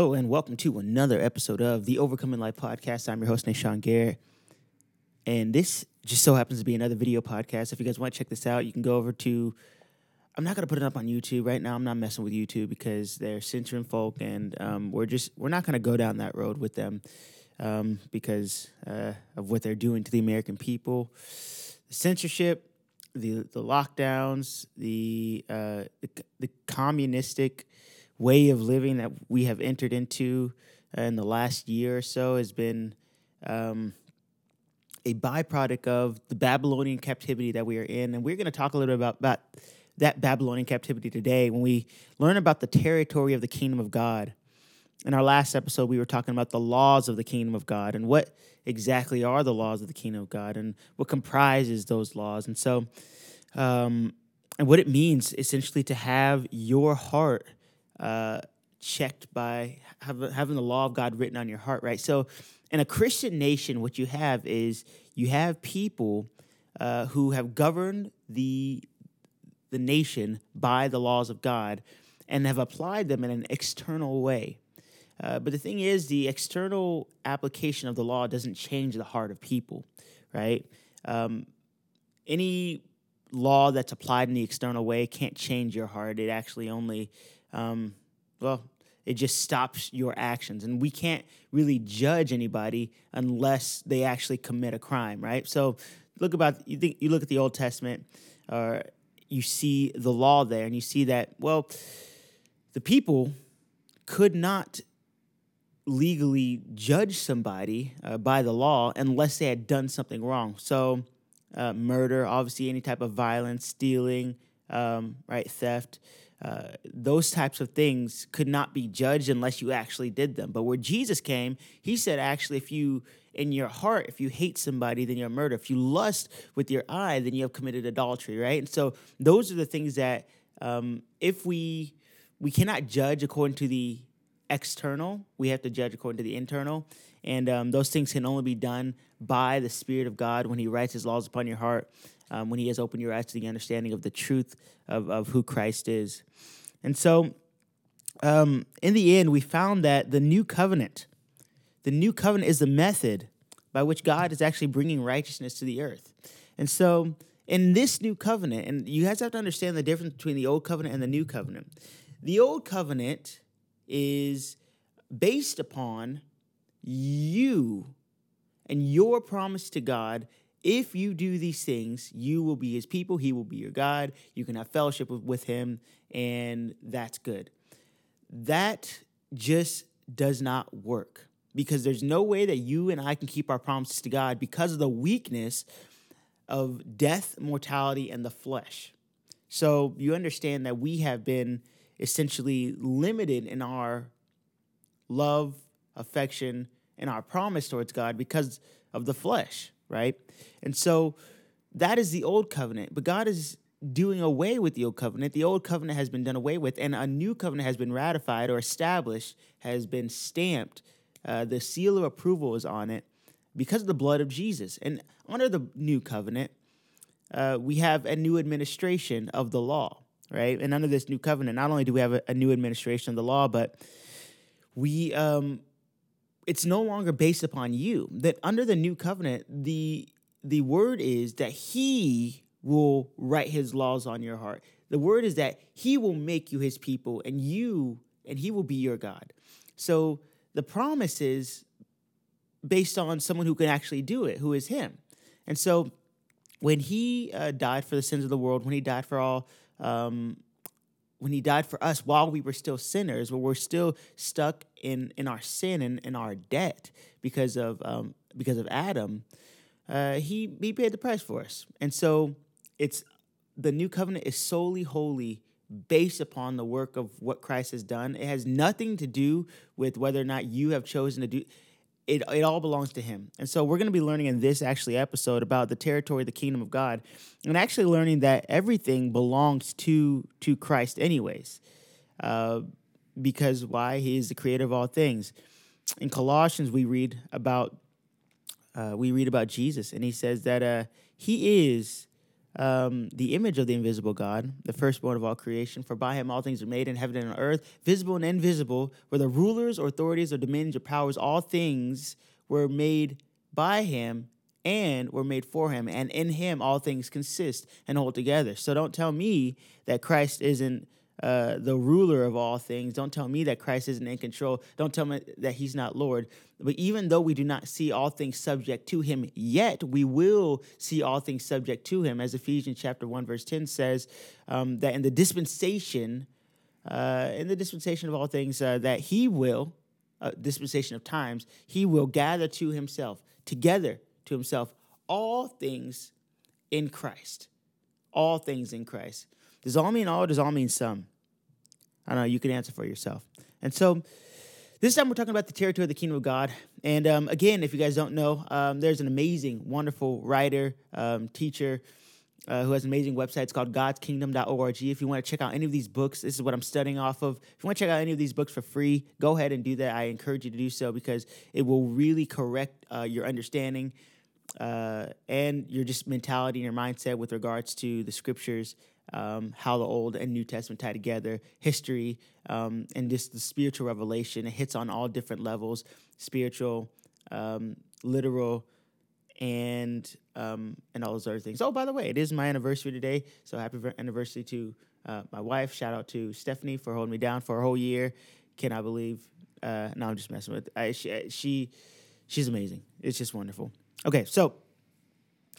Hello and welcome to another episode of the Overcoming Life podcast. I'm your host, Nashawn Garrett. And this just so happens to be another video podcast. If you guys want to check this out, you can go over to I'm not gonna put it up on YouTube right now. I'm not messing with YouTube because they're censoring folk, and um, we're just we're not gonna go down that road with them um, because uh, of what they're doing to the American people, the censorship, the the lockdowns, the uh, the, the communistic way of living that we have entered into uh, in the last year or so has been um, a byproduct of the Babylonian captivity that we are in. And we're going to talk a little bit about, about that Babylonian captivity today when we learn about the territory of the kingdom of God. In our last episode, we were talking about the laws of the kingdom of God and what exactly are the laws of the kingdom of God and what comprises those laws. And so, um, and what it means essentially to have your heart uh, checked by having the law of God written on your heart, right? So, in a Christian nation, what you have is you have people uh, who have governed the the nation by the laws of God and have applied them in an external way. Uh, but the thing is, the external application of the law doesn't change the heart of people, right? Um, any law that's applied in the external way can't change your heart. It actually only um, well, it just stops your actions. And we can't really judge anybody unless they actually commit a crime, right? So look about you think you look at the Old Testament, or uh, you see the law there, and you see that well, the people could not legally judge somebody uh, by the law unless they had done something wrong. So, uh, murder, obviously, any type of violence, stealing, um, right, theft. Uh, those types of things could not be judged unless you actually did them. But where Jesus came, he said, actually, if you in your heart, if you hate somebody, then you're a murder. If you lust with your eye, then you have committed adultery, right? And so those are the things that um, if we we cannot judge according to the external, we have to judge according to the internal. And um, those things can only be done by the Spirit of God when He writes His laws upon your heart um, when He has opened your eyes to the understanding of the truth of, of who Christ is. And so, um, in the end, we found that the new covenant, the new covenant is the method by which God is actually bringing righteousness to the earth. And so, in this new covenant, and you guys have to understand the difference between the old covenant and the new covenant. The old covenant is based upon you and your promise to God if you do these things, you will be his people, he will be your God, you can have fellowship with, him, and that's good. That just does not work because there's no way that you and I can keep our promises to God because of the weakness of death, mortality, and the flesh. So you understand that we have been essentially limited in our love, affection, and our promise towards God because of the flesh right? And so that is the old covenant, but God is doing away with the old covenant. The old covenant has been done away with, and a new covenant has been ratified or established, has been stamped. Uh, the seal of approval is on it because of the blood of Jesus. And under the new covenant, uh, we have a new administration of the law, right? And under this new covenant, not only do we have a, a new administration of the law, but we um, it's no longer based upon you. That under the new covenant, the the word is that he will write his laws on your heart. The word is that he will make you his people and you and he will be your God. So the promise is based on someone who can actually do it, who is him. And so when he uh, died for the sins of the world, when he died for all um, when he died for us while we were still sinners, where we're still stuck in in our sin and in our debt because of um, because of Adam, uh, he he paid the price for us, and so it's the new covenant is solely holy based upon the work of what Christ has done. It has nothing to do with whether or not you have chosen to do it, it all belongs to him. And so we're going to be learning in this actually episode about the territory the kingdom of God and actually learning that everything belongs to to Christ anyways. Uh, because why? He is the creator of all things. In Colossians we read about uh, we read about Jesus and he says that uh, he is um, the image of the invisible God, the firstborn of all creation. For by him all things are made in heaven and on earth, visible and invisible, whether rulers or authorities or dominions or powers, all things were made by him and were made for him. And in him all things consist and hold together. So don't tell me that Christ isn't uh, the ruler of all things. Don't tell me that Christ isn't in control. Don't tell me that he's not Lord. But even though we do not see all things subject to him yet, we will see all things subject to him. As Ephesians chapter 1, verse 10 says, um, that in the dispensation, uh, in the dispensation of all things, uh, that he will, uh, dispensation of times, he will gather to himself, together to himself, all things in Christ. All things in Christ. Does all mean all? Or Does all mean some? I don't know. You can answer for yourself. And so this time we're talking about the territory of the kingdom of God. And um, again, if you guys don't know, um, there's an amazing, wonderful writer, um, teacher uh, who has an amazing website. It's called godskingdom.org. If you want to check out any of these books, this is what I'm studying off of. If you want to check out any of these books for free, go ahead and do that. I encourage you to do so because it will really correct uh, your understanding uh, and your just mentality and your mindset with regards to the scriptures um, how the Old and New Testament tie together, history, um, and just the spiritual revelation. It hits on all different levels spiritual, um, literal, and um, and all those other things. Oh, by the way, it is my anniversary today, so happy anniversary to uh, my wife. Shout out to Stephanie for holding me down for a whole year. Can I believe? Uh, no, I'm just messing with. I, she, she, she's amazing. It's just wonderful. Okay, so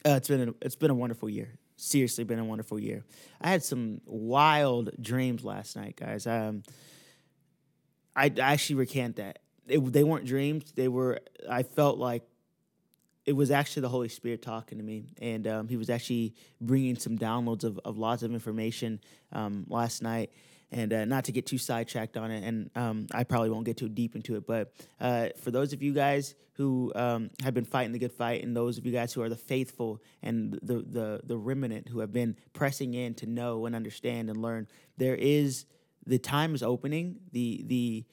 uh, it's been a, it's been a wonderful year seriously been a wonderful year. I had some wild dreams last night, guys. Um, I, I actually recant that. It, they weren't dreams. They were. I felt like it was actually the Holy Spirit talking to me, and um, He was actually bringing some downloads of, of lots of information um, last night and uh, not to get too sidetracked on it, and um, I probably won't get too deep into it. But uh, for those of you guys who um, have been fighting the good fight, and those of you guys who are the faithful and the the the remnant who have been pressing in to know and understand and learn, there is the time is opening. The the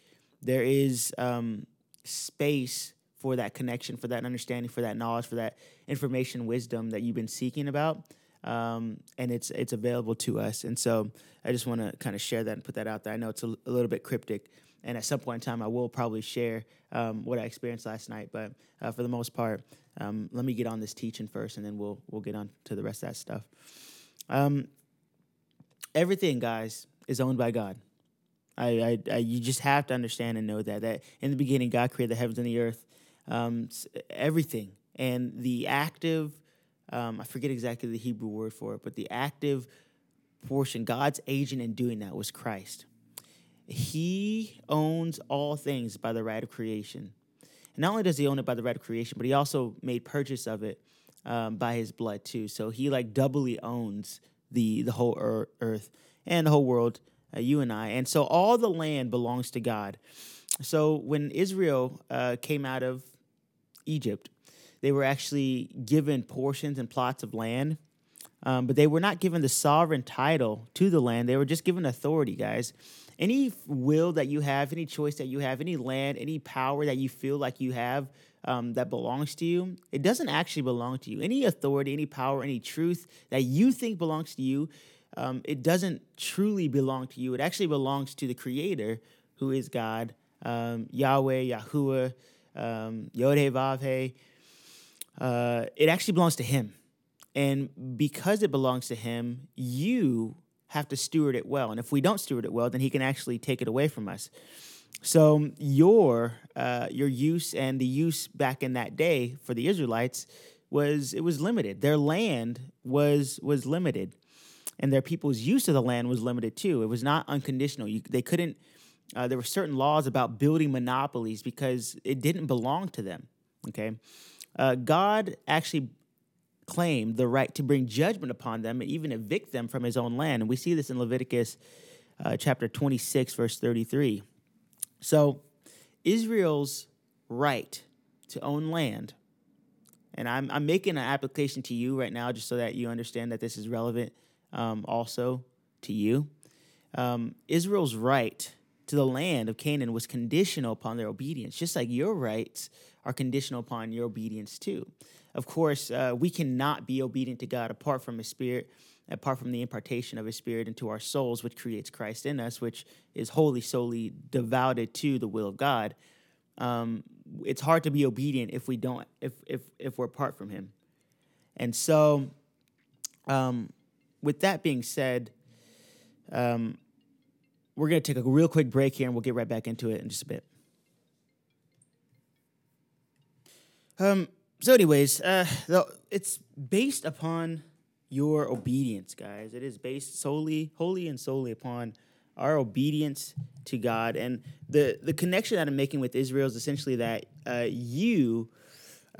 there is um, space for that connection, for that understanding, for that knowledge, for that information, wisdom that you've been seeking about um, and it's it's available to us. And so I just want to kind of share that and put that out there. I know it's a, a, little bit cryptic, and at some point in time, I will probably share um, what I experienced last night. But uh, for the most part, um, let me get on this teaching first, and then we'll we'll get on to the rest of that stuff. Um, everything, guys, is owned by God. I, I, I, you just have to understand and know that that in the beginning, God created the heavens and the earth, um, everything, and the active um, I forget exactly the Hebrew word for it, but the active portion, God's agent in doing that was Christ. He owns all things by the right of creation. And not only does he own it by the right of creation, but he also made purchase of it um, by his blood too. So he like doubly owns the the whole earth and the whole world, uh, you and I. And so all the land belongs to God. So when Israel uh, came out of Egypt, they were actually given portions and plots of land, um, but they were not given the sovereign title to the land. They were just given authority, guys. Any will that you have, any choice that you have, any land, any power that you feel like you have um, that belongs to you, it doesn't actually belong to you. Any authority, any power, any truth that you think belongs to you, um, it doesn't truly belong to you. It actually belongs to the Creator, who is God, um, Yahweh, Yahuwah, um, Yod Vav uh, it actually belongs to Him. And because it belongs to Him, you have to steward it well. And if we don't steward it well, then He can actually take it away from us. So your uh, your use and the use back in that day for the Israelites was it was limited. Their land was was limited, and their people's use of the land was limited too. It was not unconditional. You, they couldn't. Uh, there were certain laws about building monopolies because it didn't belong to them. Okay, uh, God actually claimed the right to bring judgment upon them and even evict them from his own land. And we see this in Leviticus uh, chapter 26, verse 33. So, Israel's right to own land, and I'm, I'm making an application to you right now just so that you understand that this is relevant um, also to you. Um, Israel's right to the land of Canaan was conditional upon their obedience, just like your rights are conditional upon your obedience too. Of course, uh, we cannot be obedient to God apart from His Spirit, apart from the impartation of His Spirit into our souls, which creates Christ in us, which is wholly, solely devoted to the will of God. Um, it's hard to be obedient if we don't, if if if we're apart from Him. And so, um, with that being said, um, we're going to take a real quick break here and we'll get right back into it in just a bit. Um, so, anyways, uh, it's based upon your obedience, guys. It is based solely, wholly, and solely upon our obedience to God. And the the connection that I'm making with Israel is essentially that uh, you,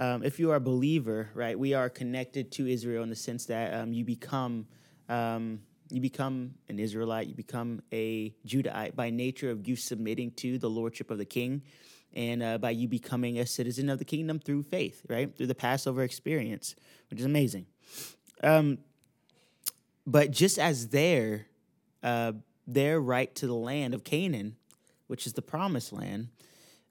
um, if you are a believer, right, we are connected to Israel in the sense that um, you become. Um, you become an Israelite, you become a Judahite by nature of you submitting to the lordship of the king and uh, by you becoming a citizen of the kingdom through faith, right? Through the Passover experience, which is amazing. Um, but just as their, uh, their right to the land of Canaan, which is the promised land,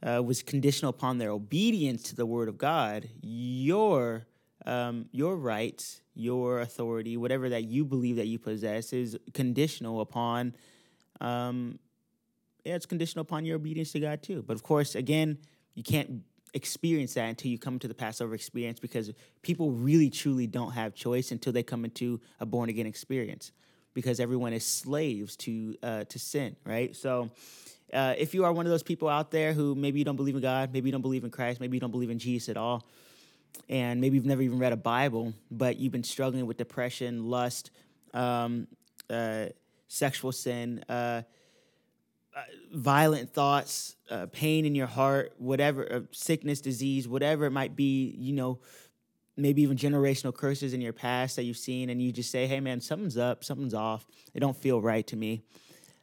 uh, was conditional upon their obedience to the word of God, your um, your rights, your authority, whatever that you believe that you possess, is conditional upon. Um, yeah, it's conditional upon your obedience to God too. But of course, again, you can't experience that until you come to the Passover experience because people really truly don't have choice until they come into a born again experience because everyone is slaves to uh, to sin, right? So. Uh, if you are one of those people out there who maybe you don't believe in God, maybe you don't believe in Christ, maybe you don't believe in Jesus at all, and maybe you've never even read a Bible, but you've been struggling with depression, lust, um, uh, sexual sin, uh, uh, violent thoughts, uh, pain in your heart, whatever, uh, sickness, disease, whatever it might be, you know, maybe even generational curses in your past that you've seen, and you just say, hey, man, something's up, something's off. It don't feel right to me.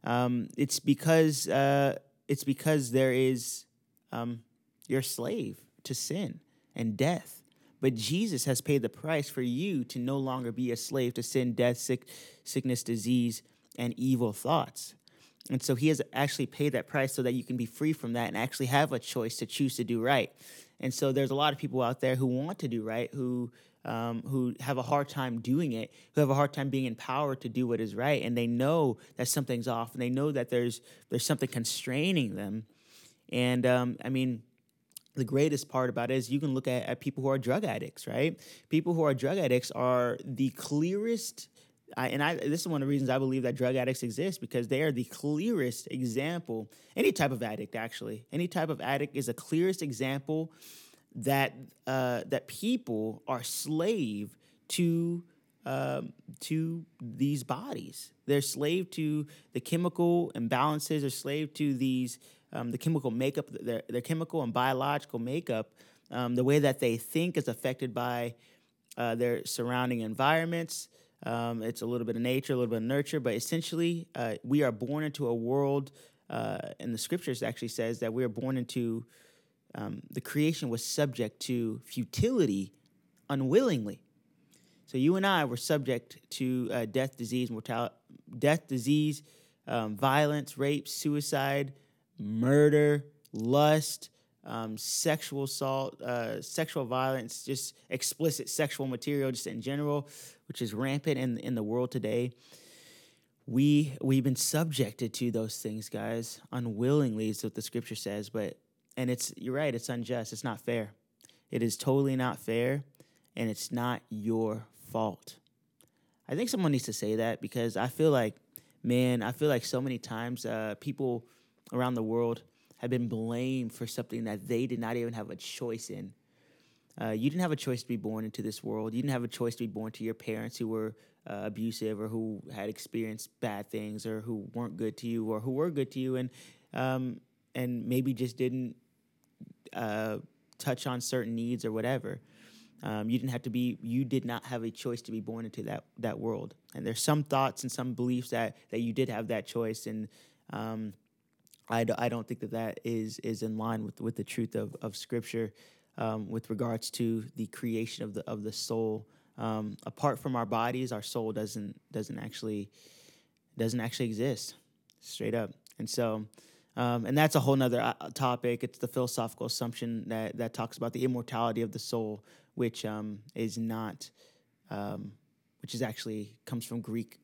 Um, it's because uh, it's because there is um, you're a slave to sin and death. But Jesus has paid the price for you to no longer be a slave to sin, death, sick, sickness, disease, and evil thoughts. And so he has actually paid that price so that you can be free from that and actually have a choice to choose to do right. And so there's a lot of people out there who want to do right, who um, who have a hard time doing it, who have a hard time being empowered to do what is right, and they know that something's off, and they know that there's there's something constraining them. And um, I mean, the greatest part about it is you can look at, at people who are drug addicts, right? People who are drug addicts are the clearest. I, and I, this is one of the reasons I believe that drug addicts exist because they are the clearest example. Any type of addict, actually, any type of addict is the clearest example that uh, that people are slave to um, to these bodies. They're slave to the chemical imbalances. They're slave to these um, the chemical makeup, their, their chemical and biological makeup, um, the way that they think is affected by uh, their surrounding environments. Um, it's a little bit of nature, a little bit of nurture, but essentially, uh, we are born into a world, uh, and the scriptures actually says that we are born into um, the creation was subject to futility unwillingly. So you and I were subject to uh, death, disease, mortality, death, disease, um, violence, rape, suicide, murder, lust, um, sexual assault, uh, sexual violence, just explicit sexual material, just in general, which is rampant in in the world today. We we've been subjected to those things, guys, unwillingly, is what the scripture says. But and it's you're right, it's unjust, it's not fair. It is totally not fair, and it's not your fault. I think someone needs to say that because I feel like, man, I feel like so many times uh, people around the world have been blamed for something that they did not even have a choice in. Uh, you didn't have a choice to be born into this world. You didn't have a choice to be born to your parents who were uh, abusive or who had experienced bad things or who weren't good to you or who were good to you and um, and maybe just didn't uh, touch on certain needs or whatever. Um, you didn't have to be. You did not have a choice to be born into that that world. And there's some thoughts and some beliefs that that you did have that choice and. Um, I, I don't think that that is is in line with, with the truth of, of Scripture um, with regards to the creation of the of the soul. Um, apart from our bodies, our soul doesn't doesn't actually doesn't actually exist, straight up. And so, Um, and that's a whole nother uh, topic. It's the philosophical assumption that, that talks about the immortality of the soul, which um, is not, um, which is actually comes from Greek.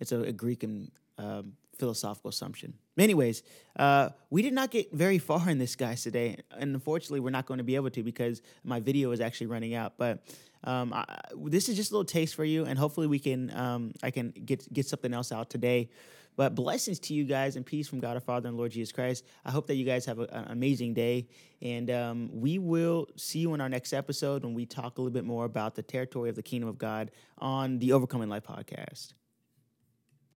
It's a, a Greek and um, philosophical assumption. Anyways, uh, we did not get very far in this, guys, today. And unfortunately, we're not going to be able to because my video is actually running out. But um, I, this is just a little taste for you, and hopefully, we can um, I can get get something else out today. But blessings to you guys and peace from God our Father and Lord Jesus Christ. I hope that you guys have a, an amazing day. And um, we will see you in our next episode when we talk a little bit more about the territory of the kingdom of God on the Overcoming Life podcast.